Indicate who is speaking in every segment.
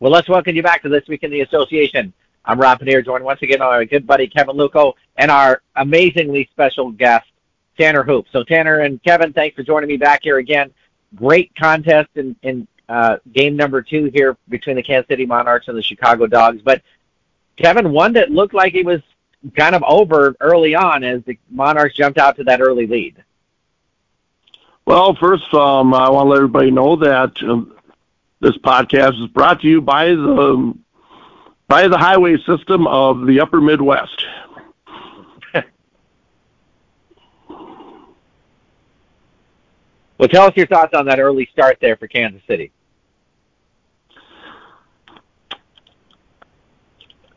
Speaker 1: Well, let's welcome you back to This Week in the Association. I'm Rob Pannier, joined once again by our good buddy Kevin Luckow and our amazingly special guest, Tanner Hoops. So, Tanner and Kevin, thanks for joining me back here again. Great contest in, in uh, game number two here between the Kansas City Monarchs and the Chicago Dogs. But, Kevin, one that looked like it was kind of over early on as the Monarchs jumped out to that early lead.
Speaker 2: Well, first, um, I want to let everybody know that um, this podcast is brought to you by the by the highway system of the Upper Midwest.
Speaker 1: well, tell us your thoughts on that early start there for Kansas City.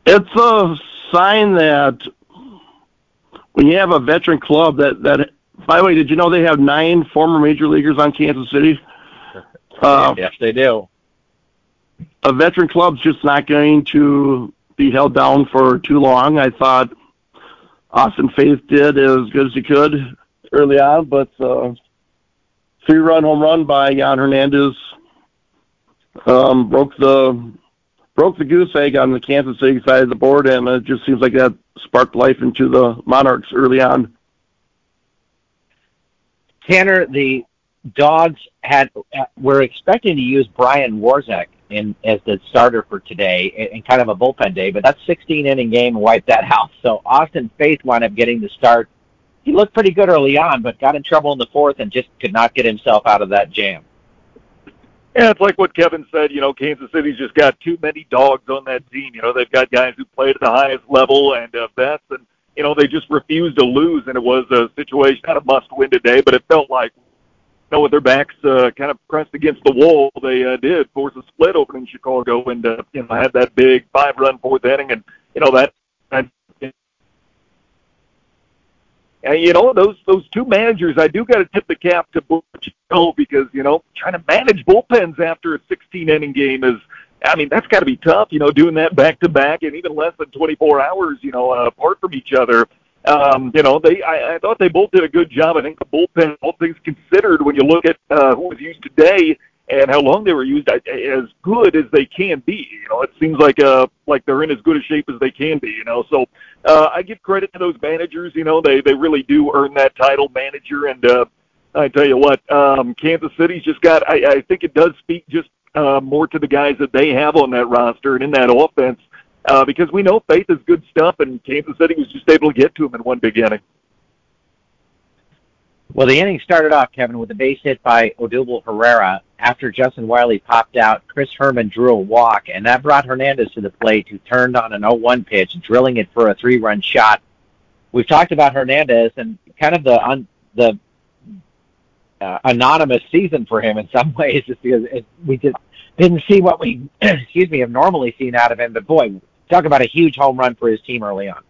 Speaker 2: It's a sign that when you have a veteran club that that by the way, did you know they have nine former major leaguers on Kansas City?
Speaker 1: Uh, yes, they do.
Speaker 2: A veteran club's just not going to be held down for too long. I thought Austin Faith did as good as he could early on, but uh, three-run home run by Jan Hernandez um, broke the broke the goose egg on the Kansas City side of the board, and it just seems like that sparked life into the Monarchs early on.
Speaker 1: Tanner, the Dogs had uh, were expecting to use Brian Warzek in as the starter for today and kind of a bullpen day, but that 16 inning game wiped that out. So Austin Faith wound up getting the start. He looked pretty good early on, but got in trouble in the fourth and just could not get himself out of that jam.
Speaker 3: Yeah, it's like what Kevin said. You know, Kansas City's just got too many dogs on that team. You know, they've got guys who played at the highest level and uh, best, and you know, they just refuse to lose, and it was a situation, not a must-win today, but it felt like, know, with their backs uh, kind of pressed against the wall, they uh, did force a split open in Chicago, and uh, you know, had that big five-run fourth inning, and you know that. And, you know those those two managers, I do got to tip the cap to Butch because you know trying to manage bullpens after a 16 inning game is I mean, that's got to be tough, you know, doing that back to back and even less than 24 hours, you know, uh, apart from each other. Um, you know, they I, I thought they both did a good job. I think the bullpen, all things considered, when you look at uh, who was used today and how long they were used, as good as they can be. You know, it seems like uh like they're in as good a shape as they can be. You know, so uh, I give credit to those managers. You know, they they really do earn that title, manager. And uh, I tell you what, um, Kansas City's just got. I, I think it does speak just uh, more to the guys that they have on that roster and in that offense uh, because we know Faith is good stuff, and Kansas City was just able to get to him in one big inning.
Speaker 1: Well, the inning started off, Kevin, with a base hit by Odubel Herrera. After Justin Wiley popped out, Chris Herrmann drew a walk, and that brought Hernandez to the plate, who turned on an 0-1 pitch, drilling it for a three-run shot. We've talked about Hernandez and kind of the un, the uh, anonymous season for him in some ways, just because it, we just didn't see what we, excuse me, have normally seen out of him. But boy, talk about a huge home run for his team early on.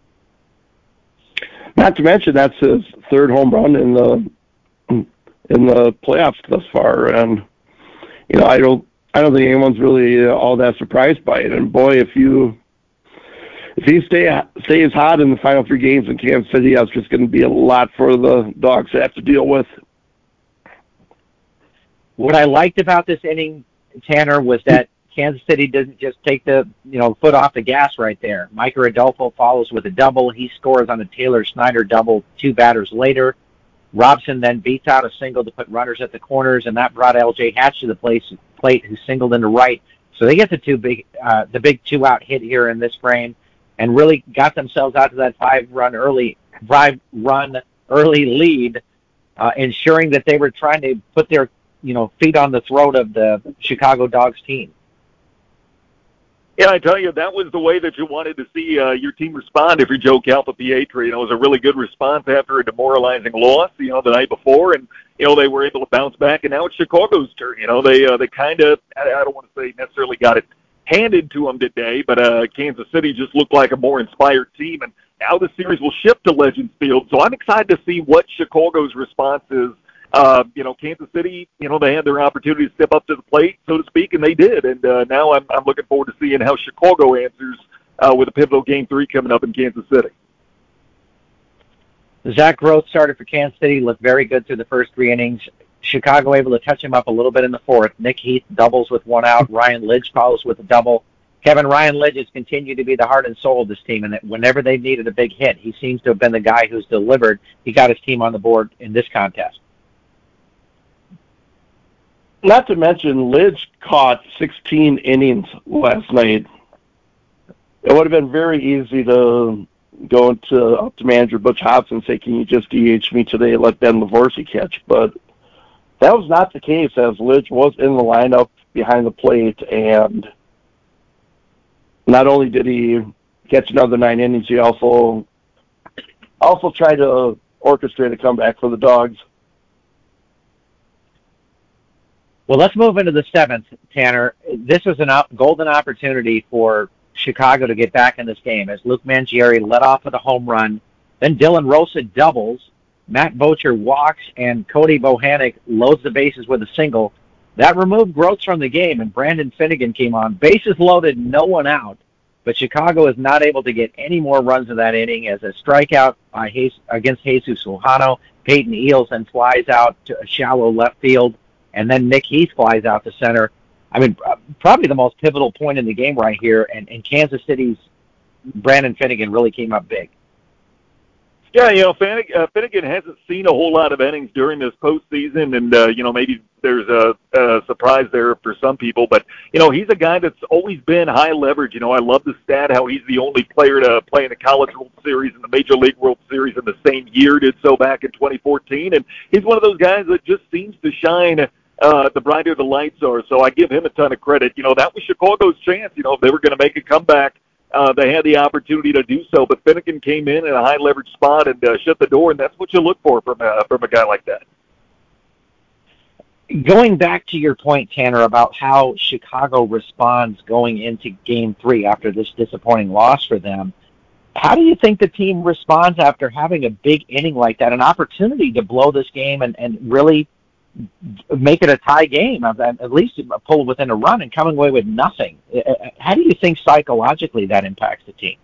Speaker 2: Not to mention that's his third home run in the in the playoffs thus far, and you know I don't I don't think anyone's really uh, all that surprised by it. And boy, if you if he stay stays hot in the final three games in Kansas City, that's just going to be a lot for the dogs to have to deal with.
Speaker 1: What I liked about this inning, Tanner, was that Kansas City doesn't just take the you know foot off the gas right there. Micker Adolfo follows with a double. He scores on a Taylor Snyder double two batters later. Robson then beats out a single to put runners at the corners, and that brought L.J. Hatch to the place, plate, who singled into right. So they get the two big, uh, the big two out hit here in this frame, and really got themselves out to that five run early, five run early lead, uh, ensuring that they were trying to put their you know, feet on the throat of the Chicago Dogs team.
Speaker 3: Yeah, I tell you, that was the way that you wanted to see uh, your team respond if you're Joe Calfapietra. You know, it was a really good response after a demoralizing loss, you know, the night before, and you know they were able to bounce back. And now it's Chicago's turn. You know, they uh, they kind of I, I don't want to say necessarily got it handed to them today, but uh, Kansas City just looked like a more inspired team. And now the series will shift to Legends Field, so I'm excited to see what Chicago's response is uh, you know, Kansas City, you know, they had their opportunity to step up to the plate, so to speak, and they did. And uh, now I'm, I'm looking forward to seeing how Chicago answers uh, with a pivotal game three coming up in Kansas City.
Speaker 1: Zach Grotz started for Kansas City, looked very good through the first three innings. Chicago able to touch him up a little bit in the fourth. Nick Heath doubles with one out. Ryan Lidge follows with a double. Kevin Ryan Lidge has continued to be the heart and soul of this team, and that whenever they've needed a big hit, he seems to have been the guy who's delivered. He got his team on the board in this contest.
Speaker 2: Not to mention, Lidge caught 16 innings last night. It would have been very easy to go into up to manager Butch Hobson and say, "Can you just DH me today? Let Ben Levorsey catch." But that was not the case, as Lidge was in the lineup behind the plate, and not only did he catch another nine innings, he also also tried to orchestrate a comeback for the Dogs.
Speaker 1: Well, let's move into the seventh, Tanner. This was a op- golden opportunity for Chicago to get back in this game as Luke Mangieri led off with a home run. Then Dylan Rosa doubles. Matt Bocher walks, and Cody Bohannock loads the bases with a single. That removed Grotz from the game, and Brandon Finnegan came on. Bases loaded, no one out. But Chicago is not able to get any more runs in that inning as a strikeout by against Jesus Lujano. Peyton Eels then flies out to a shallow left field and then Nick Heath flies out to center. I mean, probably the most pivotal point in the game right here, and, and Kansas City's Brandon Finnegan really came up big.
Speaker 3: Yeah, you know, Finnegan, uh, Finnegan hasn't seen a whole lot of innings during this postseason, and uh, you know maybe there's a, a surprise there for some people, but you know he's a guy that's always been high leverage. You know, I love the stat how he's the only player to play in the College World Series and the Major League World Series in the same year. Did so back in 2014, and he's one of those guys that just seems to shine uh, the brighter the lights are. So I give him a ton of credit. You know, that was Chicago's chance. You know, if they were going to make a comeback, uh, they had the opportunity to do so. But Finnegan came in in a high leverage spot and uh, shut the door, and that's what you look for from uh, from a guy like that.
Speaker 1: Going back to your point, Tanner, about how Chicago responds going into Game Three after this disappointing loss for them. How do you think the team responds after having a big inning like that, an opportunity to blow this game and, and really make it a tie game, at least pull within a run and coming away with nothing. How do you think psychologically that impacts the team?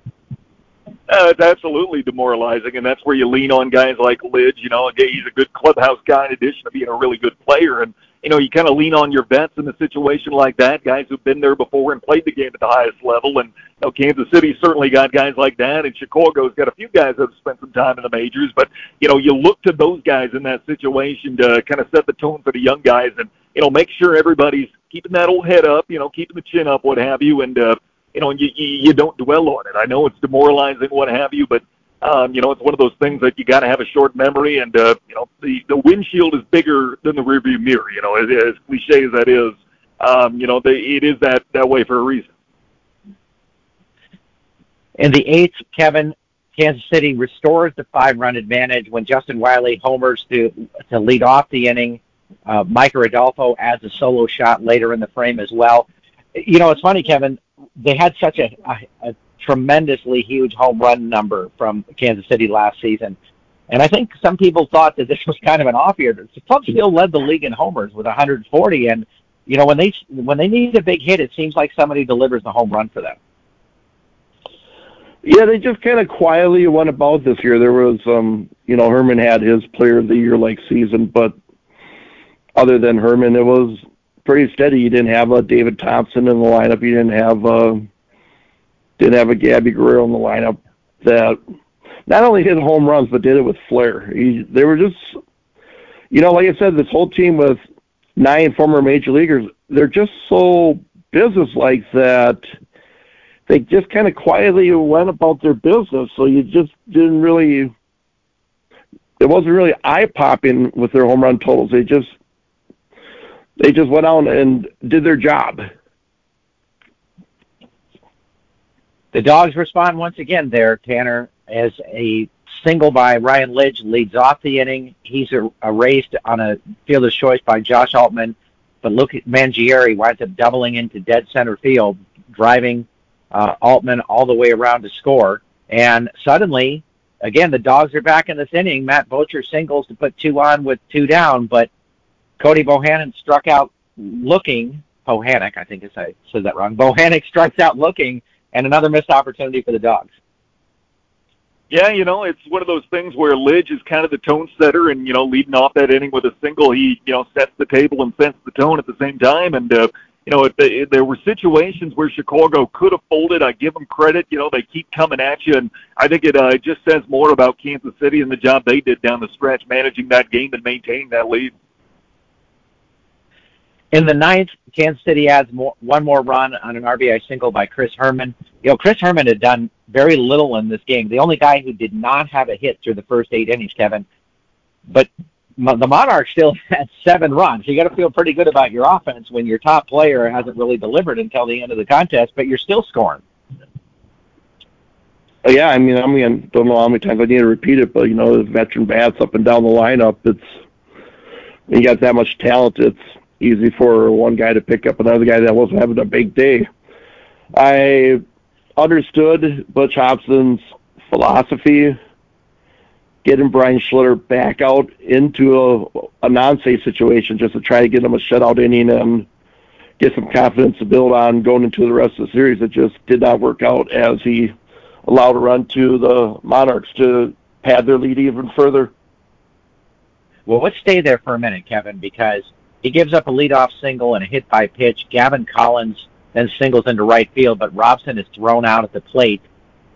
Speaker 3: Uh, it's absolutely demoralizing, and that's where you lean on guys like Lidge. You know, he's a good clubhouse guy in addition to being a really good player, and you know, you kind of lean on your vets in a situation like that, guys who've been there before and played the game at the highest level. And you know, Kansas City certainly got guys like that, and Chicago's got a few guys that have spent some time in the majors. But you know, you look to those guys in that situation to kind of set the tone for the young guys, and you know, make sure everybody's keeping that old head up, you know, keeping the chin up, what have you, and uh, you know, you, you you don't dwell on it. I know it's demoralizing, what have you, but um, you know, it's one of those things that you got to have a short memory, and uh, you know, the the windshield is bigger than the rearview mirror. You know, as, as cliche as that is, um, you know, they, it is that that way for a reason.
Speaker 1: In the eighth, Kevin, Kansas City restores the five-run advantage when Justin Wiley homers to to lead off the inning. Uh, Micker Adolfo adds a solo shot later in the frame as well. You know, it's funny, Kevin. They had such a, a, a tremendously huge home run number from Kansas City last season. And I think some people thought that this was kind of an off year. The club still led the league in homers with 140, and you know when they when they need a big hit, it seems like somebody delivers the home run for them.
Speaker 2: Yeah, they just kind of quietly went about this year. There was, um, you know, Herrmann had his Player of the Year like season, but other than Herrmann, it was pretty steady. You didn't have a David Thompson in the lineup. You didn't have. Uh, did have a Gabby Guerrero in the lineup that not only hit home runs but did it with flair. He, they were just, you know, like I said, this whole team with nine former major leaguers, they're just so business-like that they just kind of quietly went about their business. So you just didn't really, it wasn't really eye-popping with their home run totals. They just, they just went out and did their job.
Speaker 1: The Dogs respond once again there, Tanner, as a single by Ryan Lidge leads off the inning. He's erased on a fielder's choice by Josh Altman, but Luke Mangieri winds up doubling into dead center field, driving uh, Altman all the way around to score. And suddenly, again, the Dogs are back in this inning. Matt Bocher singles to put two on with two down, but Cody Bohannon struck out looking. Bohannock, I think I said that wrong. Bohannock strikes out looking and another missed opportunity for the Dogs.
Speaker 3: Yeah, you know, it's one of those things where Lidge is kind of the tone setter, and you know, leading off that inning with a single, he you know sets the table and sets the tone at the same time. And uh, you know, it, it, there were situations where Chicago could have folded. I give them credit. You know, they keep coming at you, and I think it uh, it just says more about Kansas City and the job they did down the stretch, managing that game and maintaining that lead.
Speaker 1: In the ninth, Kansas City adds more, one more run on an RBI single by Chris Herrmann. You know, Chris Herrmann had done very little in this game. The only guy who did not have a hit through the first eight innings, Kevin. But the Monarchs still had seven runs. You got to feel pretty good about your offense when your top player hasn't really delivered until the end of the contest, but you're still scoring.
Speaker 2: Oh, yeah, I mean, I mean, don't know how many times I need to repeat it, but you know, the veteran bats up and down the lineup. It's you got that much talent. It's easy for one guy to pick up another guy that wasn't having a big day. I understood Butch Hobson's philosophy, getting Brian Schlitter back out into a, a non-safe situation just to try to get him a shutout inning and get some confidence to build on going into the rest of the series. It just did not work out as he allowed a run to the Monarchs to pad their lead even further.
Speaker 1: Well, let's stay there for a minute, Kevin, because he gives up a leadoff single and a hit by pitch. Gavin Collins then singles into right field, but Robson is thrown out at the plate.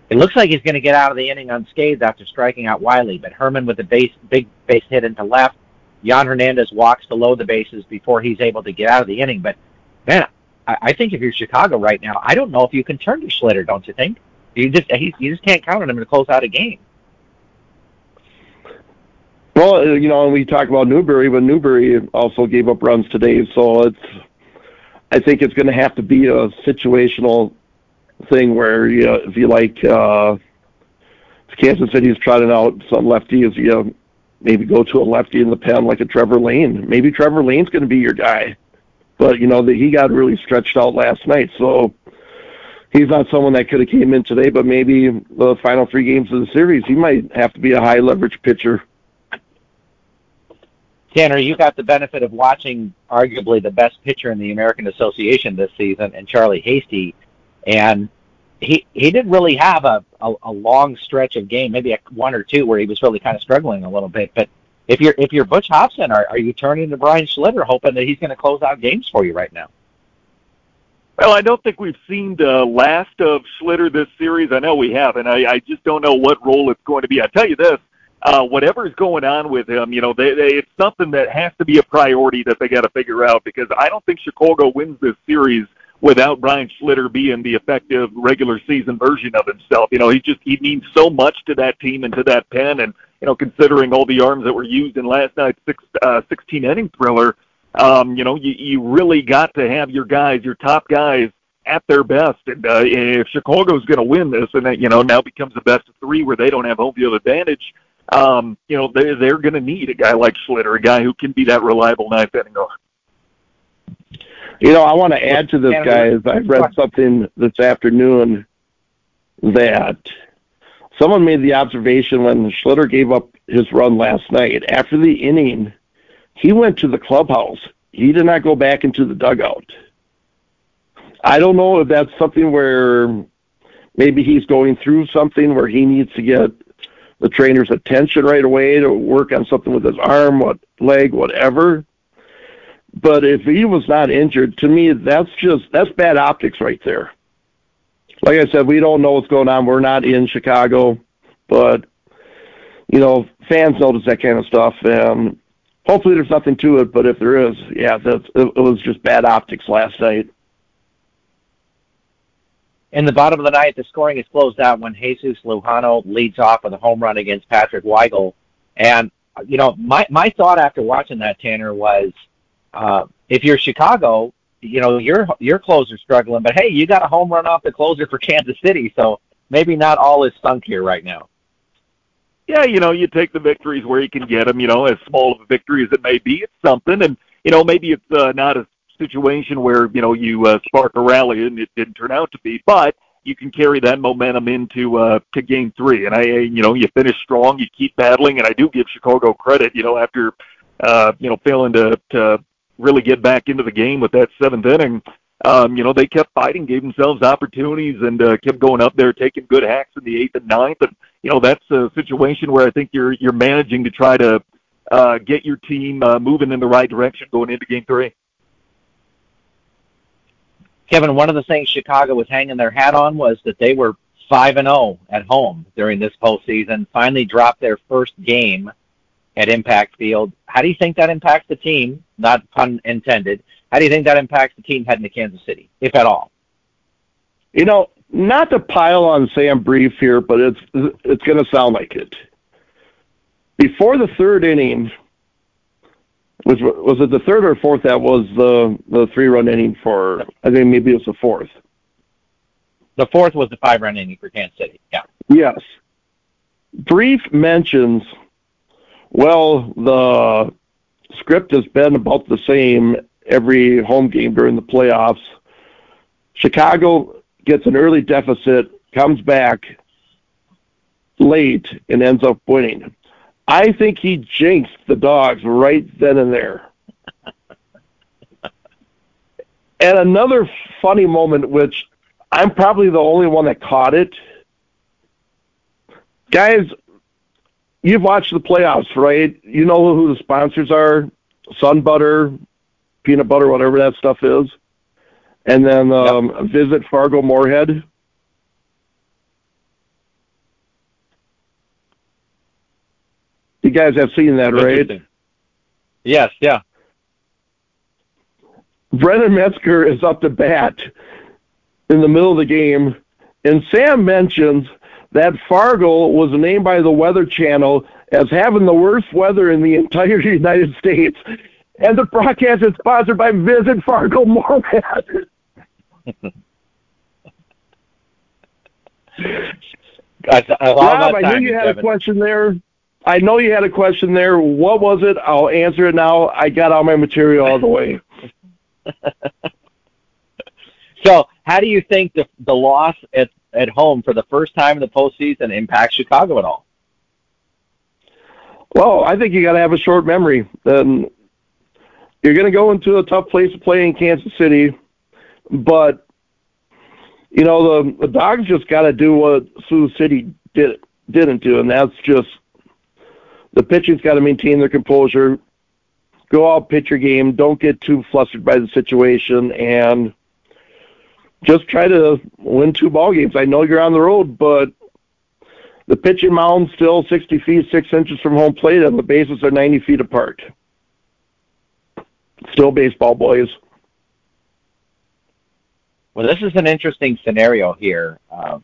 Speaker 1: It looks like he's going to get out of the inning unscathed after striking out Wiley, but Herrmann with a base, big base hit into left. Jan Hernandez walks load the bases before he's able to get out of the inning. But man, I, I think if you're Chicago right now, I don't know if you can turn to Schlitter. Don't you think? You just he, you just can't count on him to close out a game.
Speaker 2: Well, uh, you know, and we talk about Newberry, but Newberry also gave up runs today, so it's. I think it's going to have to be a situational thing where you know, if you like, uh, Kansas City's trotting out some lefties, you know, maybe go to a lefty in the pen like a Trevor Lane. Maybe Trevor Lane's going to be your guy, but you know that he got really stretched out last night, so he's not someone that could have came in today. But maybe the final three games of the series, he might have to be a high leverage pitcher.
Speaker 1: Tanner, you got the benefit of watching arguably the best pitcher in the American Association this season, and Charlie Hasty, and he he didn't really have a, a, a long stretch of game, maybe a one or two where he was really kind of struggling a little bit. But if you're if you're Butch Hobson, are are you turning to Brian Schlitter, hoping that he's going to close out games for you right now?
Speaker 3: Well, I don't think we've seen the last of Schlitter this series. I know we have, and I, I just don't know what role it's going to be. I tell you this: uh, whatever's going on with him, you know, they, they, it's something that has to be a priority that they got to figure out because I don't think Chicago wins this series without Brian Schlitter being the effective regular season version of himself. You know, he just he means so much to that team and to that pen, and you know, considering all the arms that were used in last night's six, uh, 16 inning thriller, um, you know, you, you really got to have your guys, your top guys, at their best. And uh, if Chicago's going to win this, and that you know now becomes a best of three where they don't have home field advantage um, you know, they, they're going to need a guy like Schlitter, a guy who can be that reliable ninth inning guy.
Speaker 2: You know, I want to add to this, guys. I read something this afternoon that someone made the observation when Schlitter gave up his run last night. After the inning, he went to the clubhouse. He did not go back into the dugout. I don't know if that's something where maybe he's going through something where he needs to get the trainer's attention right away to work on something with his arm, what leg, whatever. But if he was not injured, to me, that's just that's bad optics right there. Like I said, we don't know what's going on. We're not in Chicago, but you know, fans notice that kind of stuff, and hopefully there's nothing to it. But if there is, yeah, that's it, it was just bad optics last night.
Speaker 1: In the bottom of the ninth, the scoring is closed out when Jesus Lujano leads off with a home run against Patrick Weigel. And, you know, my, my thought after watching that, Tanner, was uh, if you're Chicago, you know, your your closer's struggling, but hey, you got a home run off the closer for Kansas City, so maybe not all is sunk here right now.
Speaker 3: Yeah, you know, you take the victories where you can get them. You know, as small of a victory as it may be, it's something, and you know, maybe it's uh, not as situation where you know you uh, spark a rally and it didn't turn out to be, but you can carry that momentum into uh, to game three. And I, you know, you finish strong, you keep battling, and I do give Chicago credit. You know, after uh, you know failing to to really get back into the game with that seventh inning, um, you know, they kept fighting, gave themselves opportunities, and uh, kept going up there, taking good hacks in the eighth and ninth. And you know, that's a situation where I think you're you're managing to try to uh, get your team uh, moving in the right direction going into Game Three.
Speaker 1: Kevin, one of the things Chicago was hanging their hat on was that they were five and zero oh at home during this postseason. Finally, dropped their first game at Impact Field. How do you think that impacts the team? Not pun intended. How do you think that impacts the team heading to Kansas City, if at all?
Speaker 2: You know, not to pile on Sam Brief here, but it's it's going to sound like it. Before the third inning, was was it the third or fourth? That was the the three run inning for. I think maybe it was the fourth.
Speaker 1: The fourth was the five run inning for Kansas City. Yeah.
Speaker 2: Yes. Brief mentions. Well, the script has been about the same every home game during the playoffs. Chicago gets an early deficit, comes back late, and ends up winning. I think he jinxed the dogs right then and there. and another funny moment, which I'm probably the only one that caught it. Guys, you've watched the playoffs, right? You know who the sponsors are Sun Butter, peanut butter, whatever that stuff is. And then um, yep. visit Fargo Moorhead. You guys have seen that, right?
Speaker 1: Yes, yeah.
Speaker 2: Brennan Metzger is up to bat in the middle of the game, and Sam mentions that Fargo was named by the Weather Channel as having the worst weather in the entire United States. And the broadcast is sponsored by Visit Fargo Moorhead.
Speaker 1: I, I
Speaker 2: Rob, I knew you had Kevin. a question there. I know you had a question there. What was it? I'll answer it now. I got all my material all the way.
Speaker 1: so, how do you think the the loss at at home for the first time in the postseason impacts Chicago at all?
Speaker 2: Well, I think you got to have a short memory. Then you're going to go into a tough place to play in Kansas City, but you know the the Dogs just got to do what Sioux City did didn't do, and that's just the pitching's got to maintain their composure, go out pitch your game, don't get too flustered by the situation, and just try to win two ball games. I know you're on the road, but the pitching mound's still 60 feet, six inches from home plate, and the bases are 90 feet apart. Still baseball, boys.
Speaker 1: Well, this is an interesting scenario here. Uh,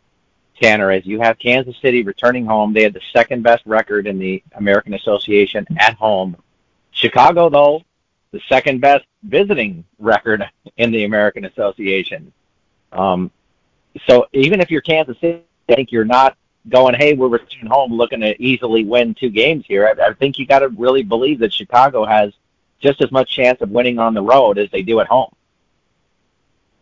Speaker 1: Tanner, as you have Kansas City returning home. They had the second best record in the American Association at home. Chicago, though, the second best visiting record in the American Association. Um, so even if you're Kansas City, I think you're not going, hey, we're returning home looking to easily win two games here. I, I think you got to really believe that Chicago has just as much chance of winning on the road as they do at home.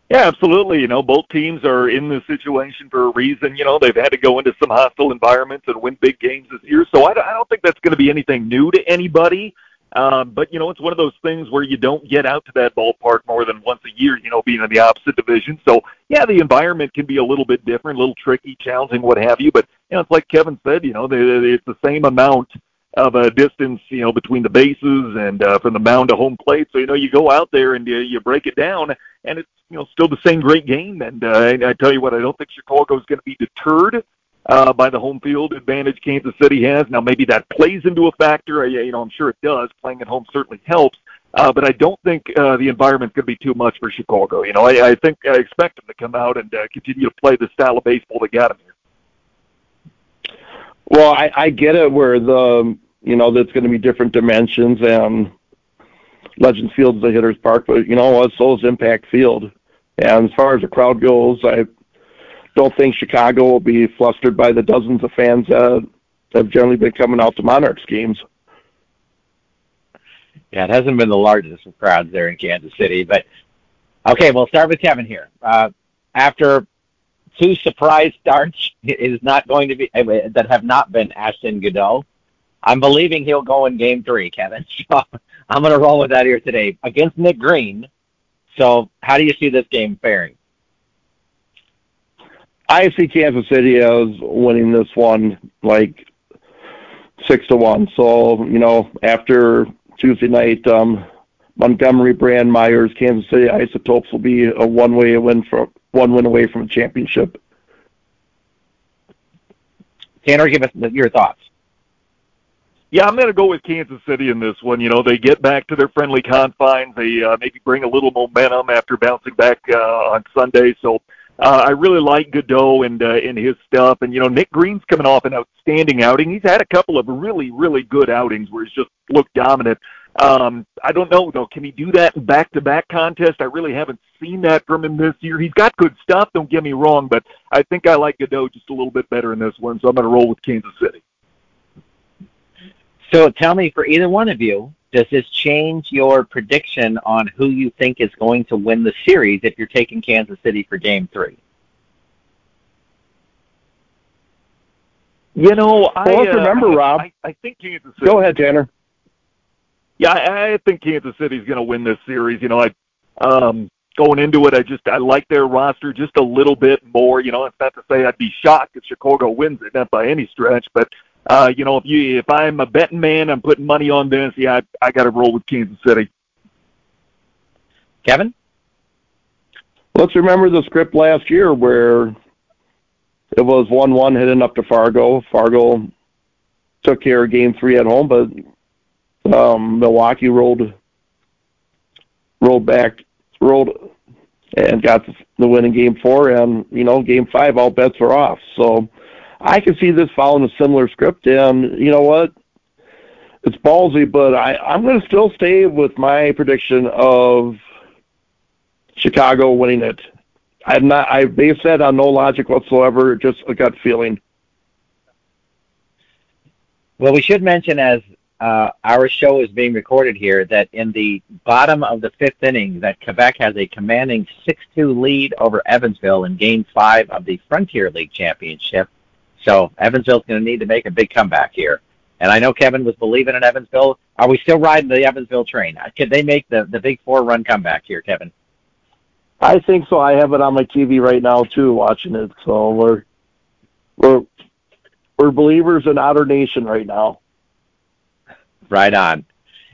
Speaker 3: Yeah, absolutely. You know, both teams are in this situation for a reason. You know, they've had to go into some hostile environments and win big games this year. So I, I don't think that's going to be anything new to anybody. Um, but you know, it's one of those things where you don't get out to that ballpark more than once a year. You know, being in the opposite division. So yeah, the environment can be a little bit different, a little tricky, challenging, what have you. But you know, it's like Kevin said. You know, they, it's the same amount of a distance, you know, between the bases and uh, from the mound to home plate. So you know, you go out there and you, you break it down, and it's you know still the same great game. And uh, I, I tell you what, I don't think Chicago is going to be deterred uh, by the home field advantage Kansas City has. Now maybe that plays into a factor. I, you know, I'm sure it does. Playing at home certainly helps. Uh, but I don't think uh, the environment's going to be too much for Chicago. You know, I, I think I expect them to come out and uh, continue to play the style of baseball they got them here.
Speaker 2: Well, I, I get it where the you know that's going to be different dimensions and Legends Field is a hitter's park, but you know? So is Impact Field. And as far as the crowd goes, I don't think Chicago will be flustered by the dozens of fans that have generally been coming out to Monarchs games.
Speaker 1: Yeah, it hasn't been the largest of crowds there in Kansas City, but okay, we'll start with Kevin here. Uh, after two surprise starts, is not going to be that have not been Ashton Goudeau. I'm believing he'll go in game three, Kevin. So I'm going to roll with that here today against Nick Green. So, how do you see this game faring?
Speaker 2: I see Kansas City as winning this one like six to one. So you know, after Tuesday night, um, Montgomery, Brand, Myers, Kansas City Isotopes will be a one-way win for one win away from a championship.
Speaker 1: Tanner, give us your thoughts.
Speaker 3: Yeah, I'm going to go with Kansas City in this one. You know, they get back to their friendly confines. They uh, maybe bring a little momentum after bouncing back uh, on Sunday. So uh, I really like Goudeau and uh, and his stuff. And you know, Nick Green's coming off an outstanding outing. He's had a couple of really really good outings where he's just looked dominant. Um, I don't know though. Can he do that in back-to-back contest? I really haven't seen that from him this year. He's got good stuff. Don't get me wrong, but I think I like Goudeau just a little bit better in this one. So I'm going to roll with Kansas City.
Speaker 1: So tell me, for either one of you, does this change your prediction on who you think is going to win the series if you're taking Kansas City for Game Three?
Speaker 3: You know, I
Speaker 2: well, let's remember,
Speaker 3: uh,
Speaker 2: Rob.
Speaker 3: I, I think Kansas City.
Speaker 2: Go ahead, Tanner.
Speaker 3: Yeah, I, I think Kansas City's going to win this series. You know, I um, going into it, I just I like their roster just a little bit more. You know, it's not to say I'd be shocked if Chicago wins it, not by any stretch, but uh, you know, if you if I'm a betting man, I'm putting money on this. Yeah, I, I got to roll with Kansas City.
Speaker 1: Kevin,
Speaker 2: let's remember the script last year where it was one-one heading up to Fargo. Fargo took care of Game Three at home, but um, Milwaukee rolled rolled back, rolled and got the win in Game Four, and you know, Game Five, all bets were off. So I can see this following a similar script, and you know what? It's ballsy, but I, I'm going to still stay with my prediction of Chicago winning it. I'm not. I base that on no logic whatsoever, just a gut feeling.
Speaker 1: Well, we should mention as uh, our show is being recorded here that in the bottom of the fifth inning, that Quebec has a commanding 6-2 lead over Evansville in Game Five of the Frontier League Championship. So Evansville's going to need to make a big comeback here. And I know Kevin was believing in Evansville. Are we still riding the Evansville train? Could they make the the big four run comeback here, Kevin?
Speaker 2: I think so. I have it on my TV right now too, watching it. So we're we're we're believers in Otter Nation right now.
Speaker 1: Right on.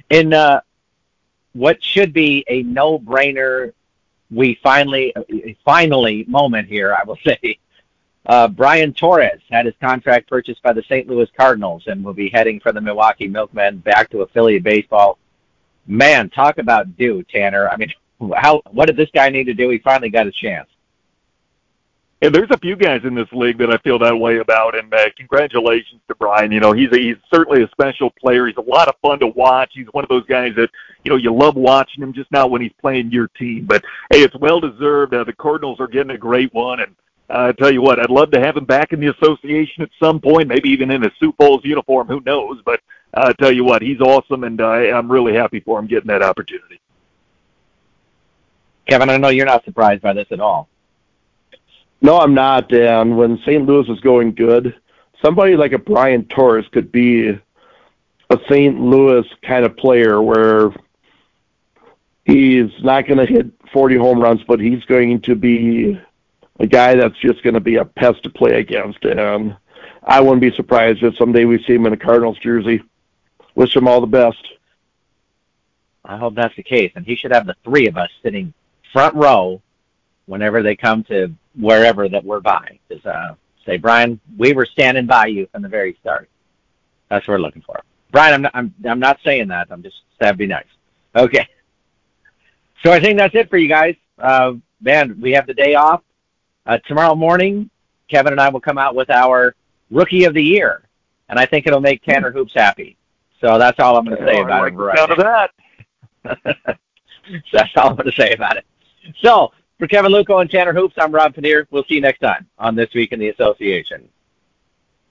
Speaker 1: In uh, what should be a no-brainer, we finally finally moment here. I will say uh, Bryan Torres had his contract purchased by the St. Louis Cardinals and will be heading for the Milwaukee Milkmen back to affiliate baseball. Man, talk about do, Tanner. I mean, how what did this guy need to do? He finally got a chance.
Speaker 3: And there's a few guys in this league that I feel that way about, and uh, congratulations to Bryan. You know, he's a, he's certainly a special player. He's a lot of fun to watch. He's one of those guys that you know you love watching him, just not when he's playing your team. But hey, it's well deserved. Uh, the Cardinals are getting a great one, and Uh, I tell you what, I'd love to have him back in the association at some point, maybe even in a Sioux Falls uniform. Who knows? But uh, I tell you what, he's awesome, and I, I'm really happy for him getting that opportunity.
Speaker 1: Kevin, I know you're not surprised by this at all.
Speaker 2: No, I'm not. And when St. Louis is going good, somebody like a Bryan Torres could be a St. Louis kind of player where he's not going to hit 40 home runs, but he's going to be a guy that's just going to be a pest to play against. And I wouldn't be surprised if someday we see him in a Cardinals jersey. Wish him all the best.
Speaker 1: I hope that's the case, and he should have the three of us sitting front row whenever they come to wherever that we're by. Just uh, say, Bryan, we were standing by you from the very start. That's what we're looking for. Bryan, I'm not, I'm I'm not saying that. I'm just that'd be nice. Okay. So I think that's it for you guys. Uh, man, we have the day off. Uh, tomorrow morning, Kevin and I will come out with our rookie of the year, and I think it'll make Tanner Hoops happy. So that's all I'm going to say
Speaker 3: oh,
Speaker 1: about
Speaker 3: like
Speaker 1: it.
Speaker 3: Right of
Speaker 1: that. that's all I'm going to say about it. So for Kevin Luckow and Tanner Hoops, I'm Rob Pannier. We'll see you next time on This Week in the Association.